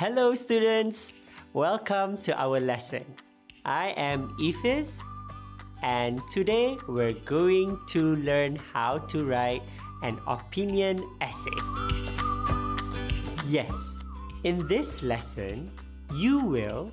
Hello, students. Welcome to our lesson. I am Ifis and today we're going to learn how to write an opinion essay. Yes, in this lesson, you will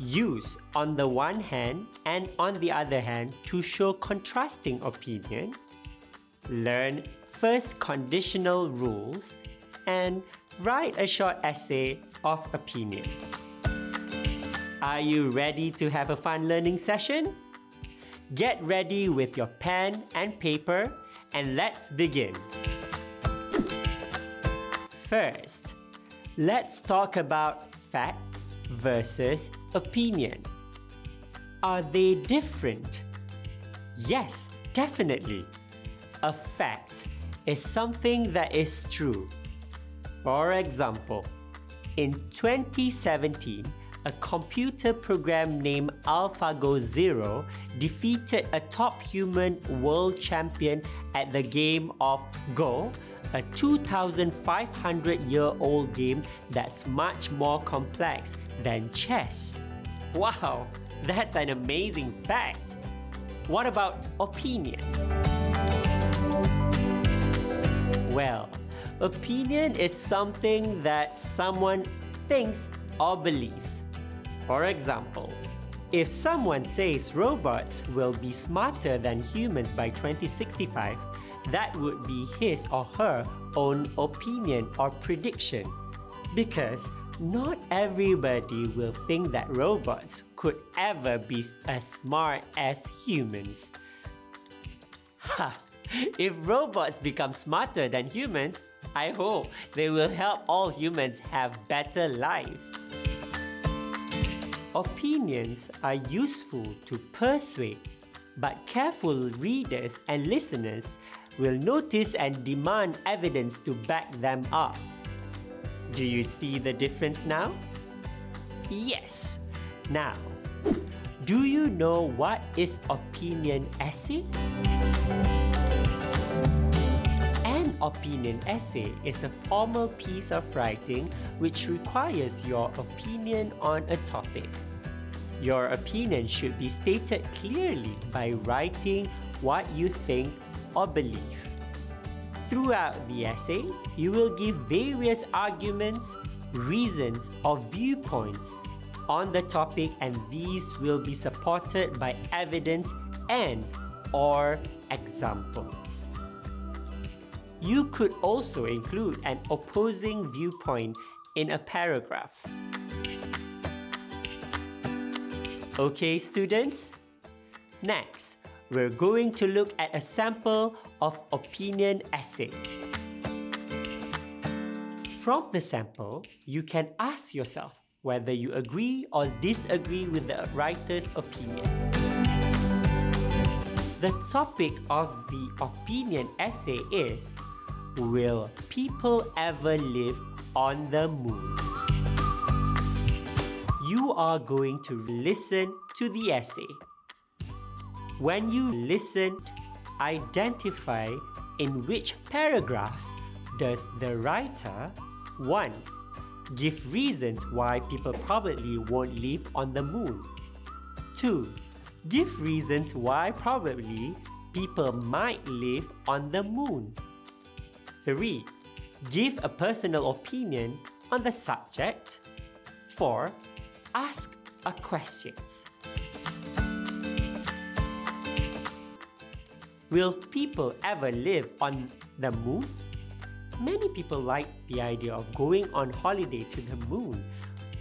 use on the one hand and on the other hand to show contrasting opinion, learn first conditional rules, and write a short essay of opinion. Are you ready to have a fun learning session? Get ready with your pen and paper and let's begin. First, let's talk about fact versus opinion. Are they different? Yes, definitely. A fact is something that is true. For example, in 2017, a computer program named AlphaGo Zero defeated a top human world champion at the game of Go, a 2,500 year old game that's much more complex than chess. Wow, that's an amazing fact. What about opinion? Well, opinion is something that someone thinks or believes. For example, if someone says robots will be smarter than humans by 2065, that would be his or her own opinion or prediction. Because not everybody will think that robots could ever be as smart as humans. Ha! If robots become smarter than humans, I hope they will help all humans have better lives. Opinions are useful to persuade, but careful readers and listeners will notice and demand evidence to back them up. Do you see the difference now? Yes. Now, do you know what is opinion essay? Opinion essay is a formal piece of writing which requires your opinion on a topic. Your opinion should be stated clearly by writing what you think or believe. Throughout the essay, you will give various arguments, reasons, or viewpoints on the topic and these will be supported by evidence and or examples. You could also include an opposing viewpoint in a paragraph. Okay, students? Next, we're going to look at a sample of opinion essay. From the sample, you can ask yourself whether you agree or disagree with the writer's opinion. The topic of the opinion essay is Will people ever live on the moon? You are going to listen to the essay. When you listen, identify in which paragraphs does the writer 1. Give reasons why people probably won't live on the moon. 2. Give reasons why probably people might live on the moon. 3. Give a personal opinion on the subject. 4. Ask a questions. Will people ever live on the moon? Many people like the idea of going on holiday to the moon,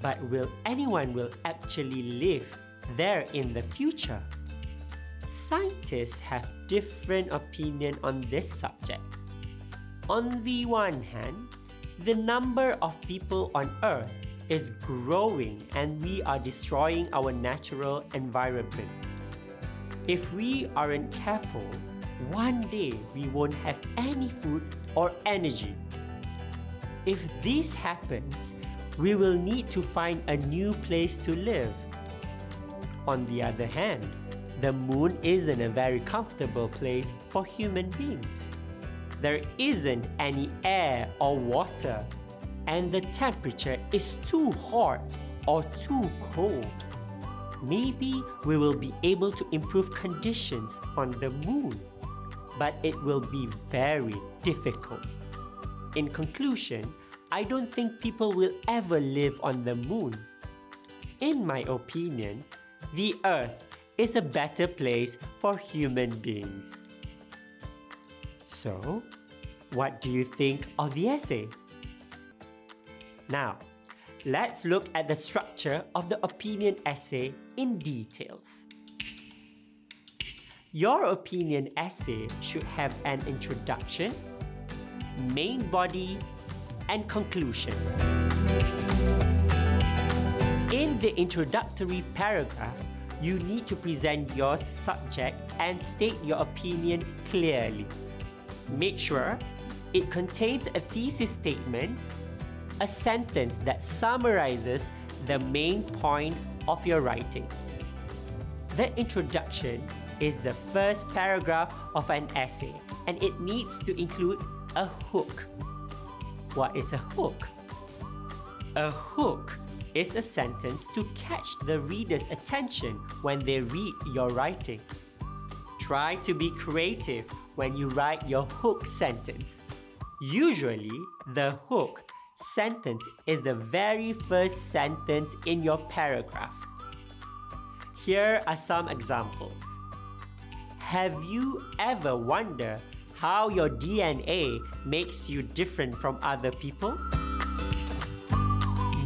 but will anyone will actually live there in the future? Scientists have different opinion on this subject. On the one hand, the number of people on earth is growing and we are destroying our natural environment. If we aren't careful, one day we won't have any food or energy. If this happens, we will need to find a new place to live. On the other hand, the moon isn't a very comfortable place for human beings. There isn't any air or water, and the temperature is too hot or too cold, maybe we will be able to improve conditions on the moon, but it will be very difficult. In conclusion, I don't think people will ever live on the moon. In my opinion, the Earth is a better place for human beings. So, what do you think of the essay? Now, let's look at the structure of the opinion essay in details. Your opinion essay should have an introduction, main body, and conclusion. In the introductory paragraph, you need to present your subject and state your opinion clearly. Make sure it contains a thesis statement, a sentence that summarizes the main point of your writing. The introduction is the first paragraph of an essay and it needs to include a hook. What is a hook? A hook is a sentence to catch the reader's attention when they read your writing. Try to be creative when you write your hook sentence. Usually, the hook sentence is the very first sentence in your paragraph. Here are some examples. Have you ever wondered how your DNA makes you different from other people?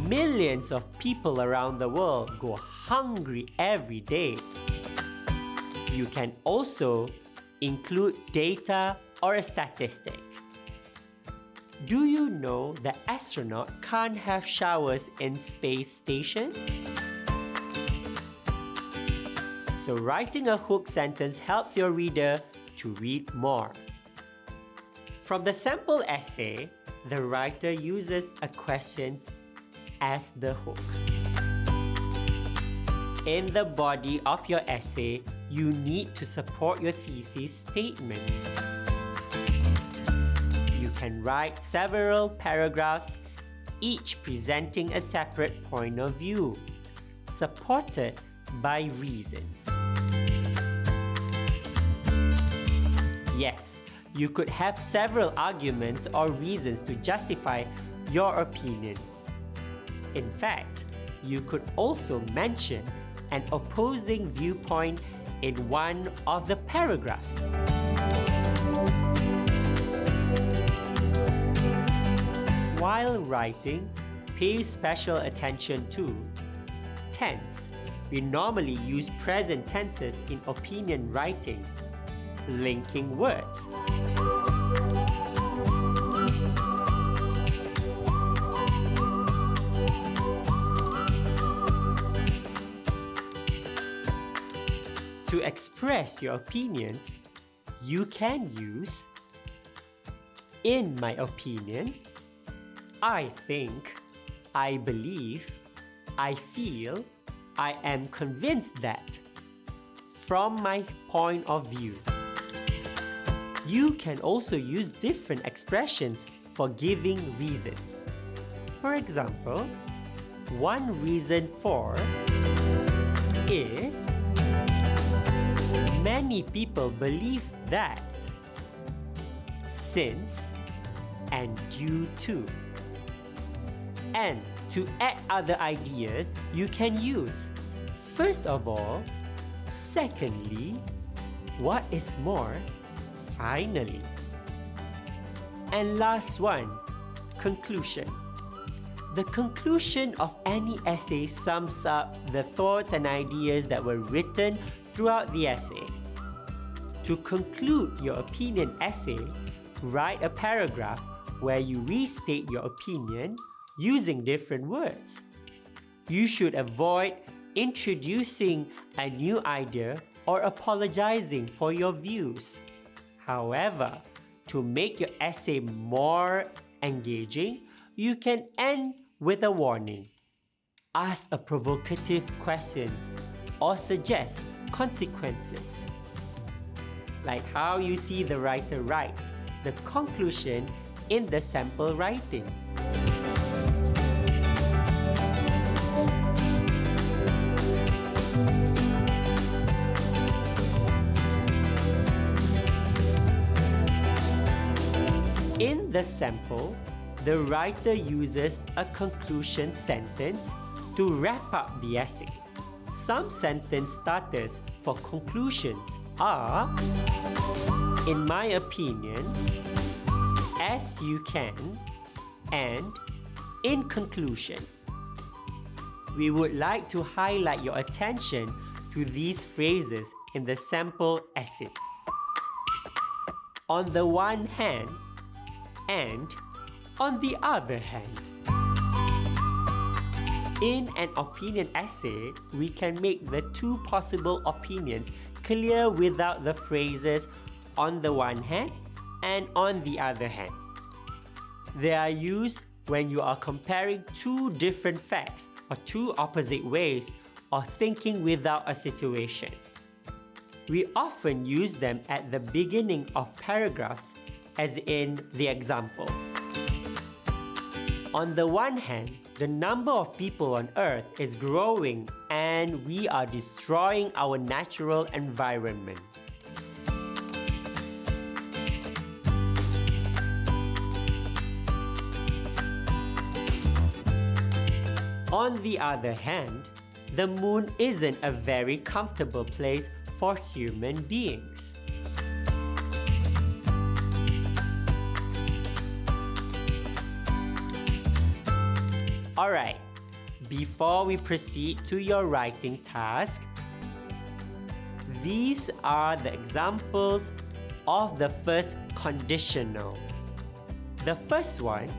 Millions of people around the world go hungry every day. You can also include data or a statistic. Do you know that astronaut can't have showers in space station? So writing a hook sentence helps your reader to read more. From the sample essay, the writer uses a question as the hook. In the body of your essay, you need to support your thesis statement. You can write several paragraphs, each presenting a separate point of view, supported by reasons. Yes, you could have several arguments or reasons to justify your opinion. In fact, you could also mention an opposing viewpoint in one of the paragraphs. While writing, pay special attention to tense. We normally use present tenses in opinion writing, linking words. Express your opinions, you can use in my opinion, I think, I believe, I feel, I am convinced that. From my point of view. You can also use different expressions for giving reasons. For example, one reason for is many people believe that since and due to. And to add other ideas, you can use first of all, secondly, what is more, finally. And last one, conclusion. The conclusion of any essay sums up the thoughts and ideas that were written throughout the essay. To conclude your opinion essay, write a paragraph where you restate your opinion using different words. You should avoid introducing a new idea or apologizing for your views. However, to make your essay more engaging, you can end with a warning. Ask a provocative question or suggest consequences like how you see the writer writes, the conclusion in the sample writing. In the sample, the writer uses a conclusion sentence to wrap up the essay. Some sentence starters for conclusions are In my opinion, as you can, and in conclusion. We would like to highlight your attention to these phrases in the sample essay. On the one hand, and on the other hand. In an opinion essay, we can make the two possible opinions clear without the phrases on the one hand and on the other hand. They are used when you are comparing two different facts or two opposite ways or thinking without a situation. We often use them at the beginning of paragraphs, as in the example. On the one hand, the number of people on Earth is growing and we are destroying our natural environment. On the other hand, the moon isn't a very comfortable place for human beings. Alright, before we proceed to your writing task, these are the examples of the first conditional. The first one,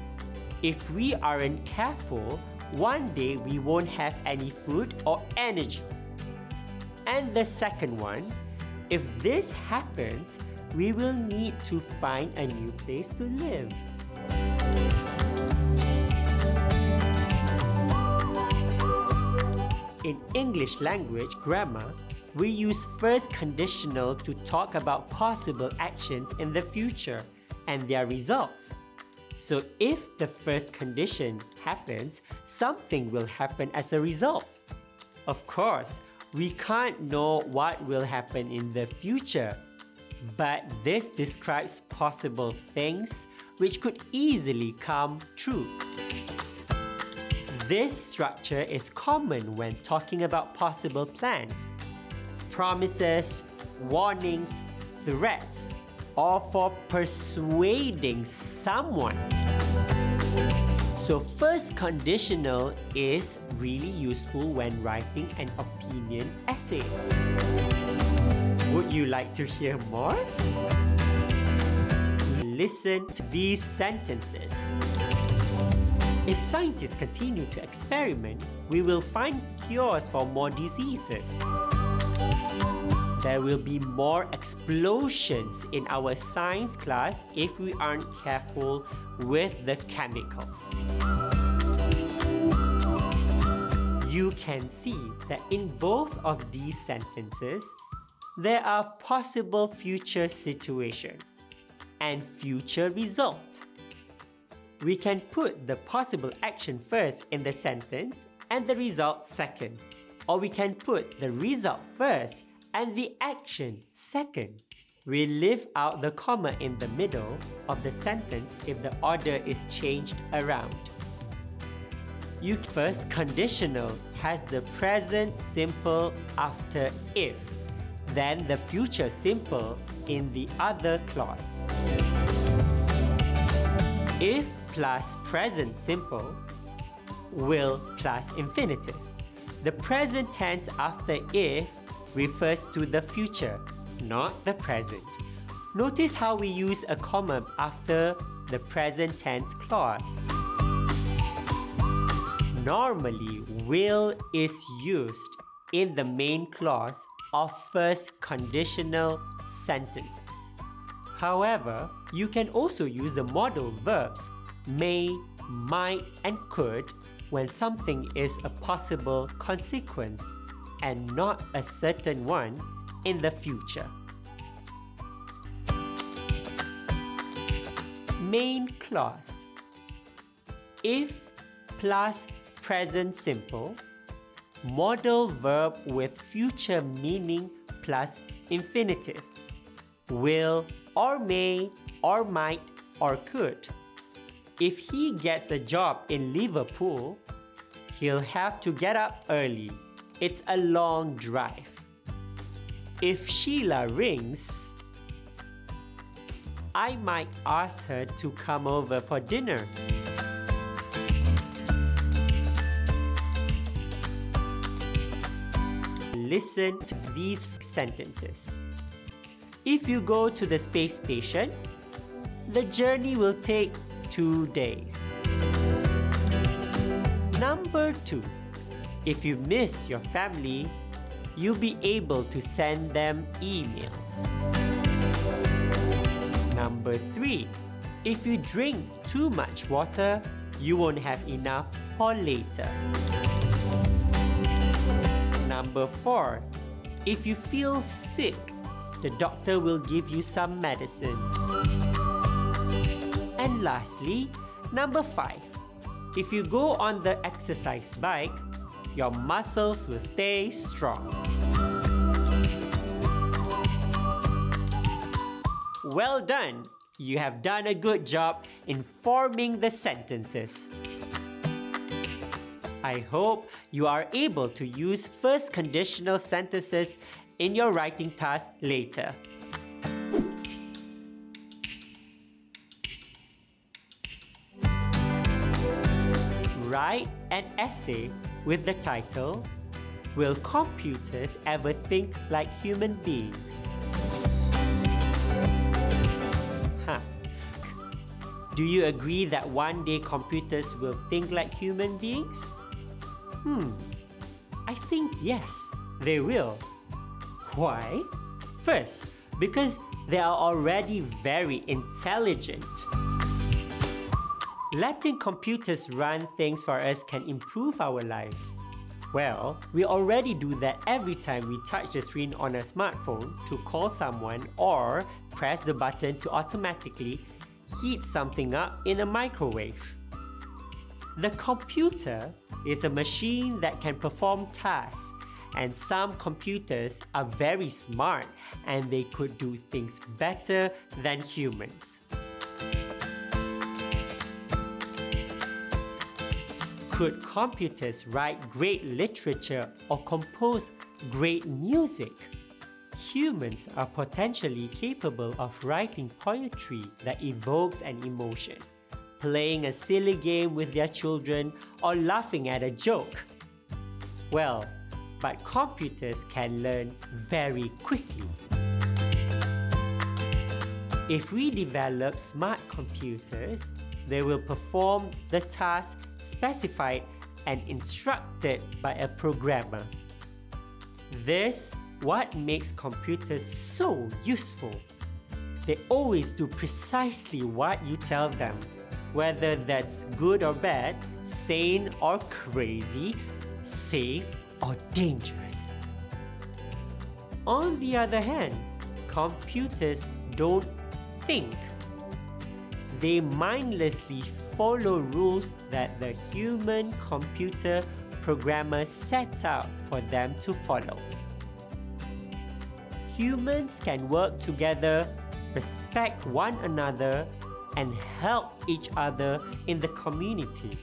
if we aren't careful, one day we won't have any food or energy. And the second one, if this happens, we will need to find a new place to live. In English language grammar, we use first conditional to talk about possible actions in the future and their results. So if the first condition happens, something will happen as a result. Of course, we can't know what will happen in the future, but this describes possible things which could easily come true. This structure is common when talking about possible plans, promises, warnings, threats, or for persuading someone. So, first conditional is really useful when writing an opinion essay. Would you like to hear more? Listen to these sentences. If scientists continue to experiment, we will find cures for more diseases there will be more explosions in our science class if we aren't careful with the chemicals. You can see that in both of these sentences, there are possible future situation and future result. We can put the possible action first in the sentence and the result second. Or we can put the result first and the action second. We leave out the comma in the middle of the sentence if the order is changed around. You first conditional has the present simple after if, then the future simple in the other clause. If plus present simple will plus infinitive. The present tense after if refers to the future, not the present. Notice how we use a comma after the present tense clause. Normally, will is used in the main clause of first conditional sentences. However, you can also use the modal verbs may, might, and could when something is a possible consequence and not a certain one in the future. Main clause If plus present simple, modal verb with future meaning plus infinitive, will or may or might or could. If he gets a job in Liverpool, he'll have to get up early. It's a long drive. If Sheila rings, I might ask her to come over for dinner. Listen to these sentences. If you go to the space station, the journey will take two days. Number two, if you miss your family, you'll be able to send them emails. Number three, if you drink too much water, you won't have enough for later. Number four, if you feel sick, the doctor will give you some medicine. And lastly, number five, if you go on the exercise bike, your muscles will stay strong. Well done! You have done a good job in forming the sentences. I hope you are able to use first conditional sentences in your writing task later. Write an essay with the title Will Computers Ever Think Like Human Beings? Huh. Do you agree that one day computers will think like human beings? Hmm. I think yes, they will. Why? First, because they are already very intelligent. Letting computers run things for us can improve our lives. Well, we already do that every time we touch the screen on a smartphone to call someone or press the button to automatically heat something up in a microwave. The computer is a machine that can perform tasks and some computers are very smart and they could do things better than humans. Could computers write great literature or compose great music? Humans are potentially capable of writing poetry that evokes an emotion, playing a silly game with their children, or laughing at a joke. Well, but computers can learn very quickly. If we develop smart computers, they will perform the task specified and instructed by a programmer. This what makes computers so useful. They always do precisely what you tell them, whether that's good or bad, sane or crazy, safe or dangerous. On the other hand, computers don't think. They mindlessly follow rules that the human computer programmer sets out for them to follow. Humans can work together, respect one another, and help each other in the community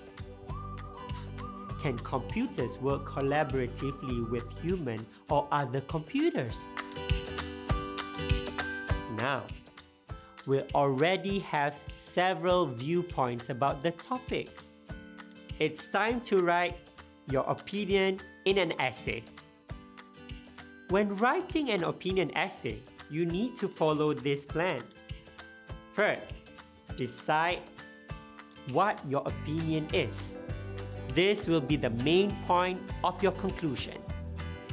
can computers work collaboratively with human or other computers? Now, we already have several viewpoints about the topic. It's time to write your opinion in an essay. When writing an opinion essay, you need to follow this plan. First, decide what your opinion is. This will be the main point of your conclusion.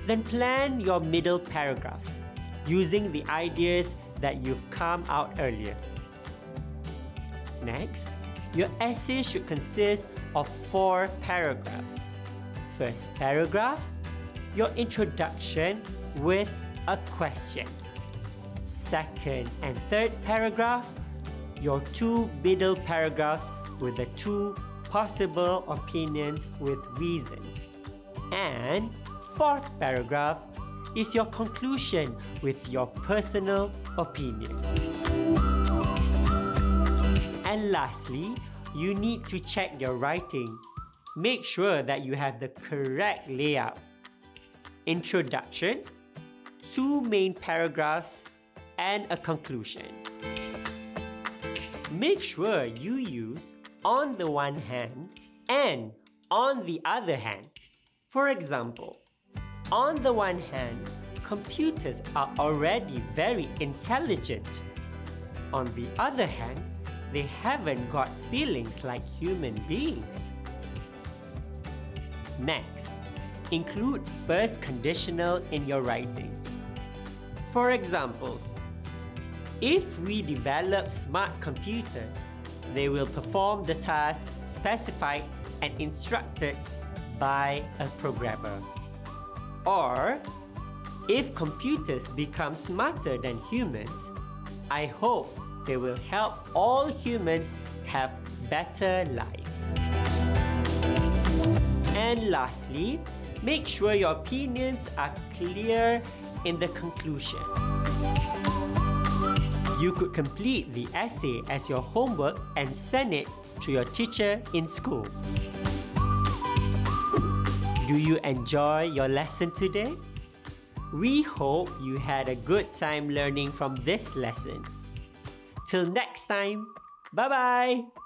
Then plan your middle paragraphs using the ideas that you've come out earlier. Next, your essay should consist of four paragraphs. First paragraph, your introduction with a question. Second and third paragraph, your two middle paragraphs with the two possible opinions with reasons. And fourth paragraph is your conclusion with your personal opinion. And lastly, you need to check your writing. Make sure that you have the correct layout. Introduction, two main paragraphs, and a conclusion. Make sure you use on the one hand and on the other hand. For example, on the one hand, computers are already very intelligent. On the other hand, they haven't got feelings like human beings. Next, include first conditional in your writing. For examples, if we develop smart computers, they will perform the task specified and instructed by a programmer. Or, if computers become smarter than humans, I hope they will help all humans have better lives. And lastly, make sure your opinions are clear in the conclusion. You could complete the essay as your homework and send it to your teacher in school. Do you enjoy your lesson today? We hope you had a good time learning from this lesson. Till next time, bye bye!